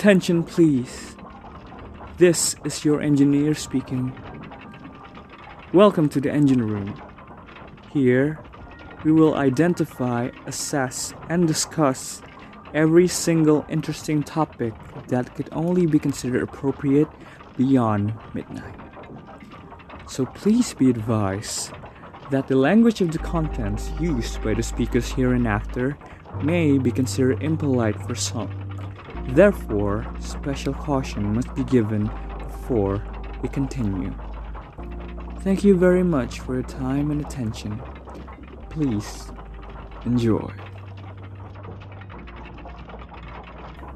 Attention, please. This is your engineer speaking. Welcome to the engine room. Here, we will identify, assess, and discuss every single interesting topic that could only be considered appropriate beyond midnight. So please be advised that the language of the contents used by the speakers hereinafter may be considered impolite for some. Therefore, special caution must be given before we continue. Thank you very much for your time and attention. Please enjoy.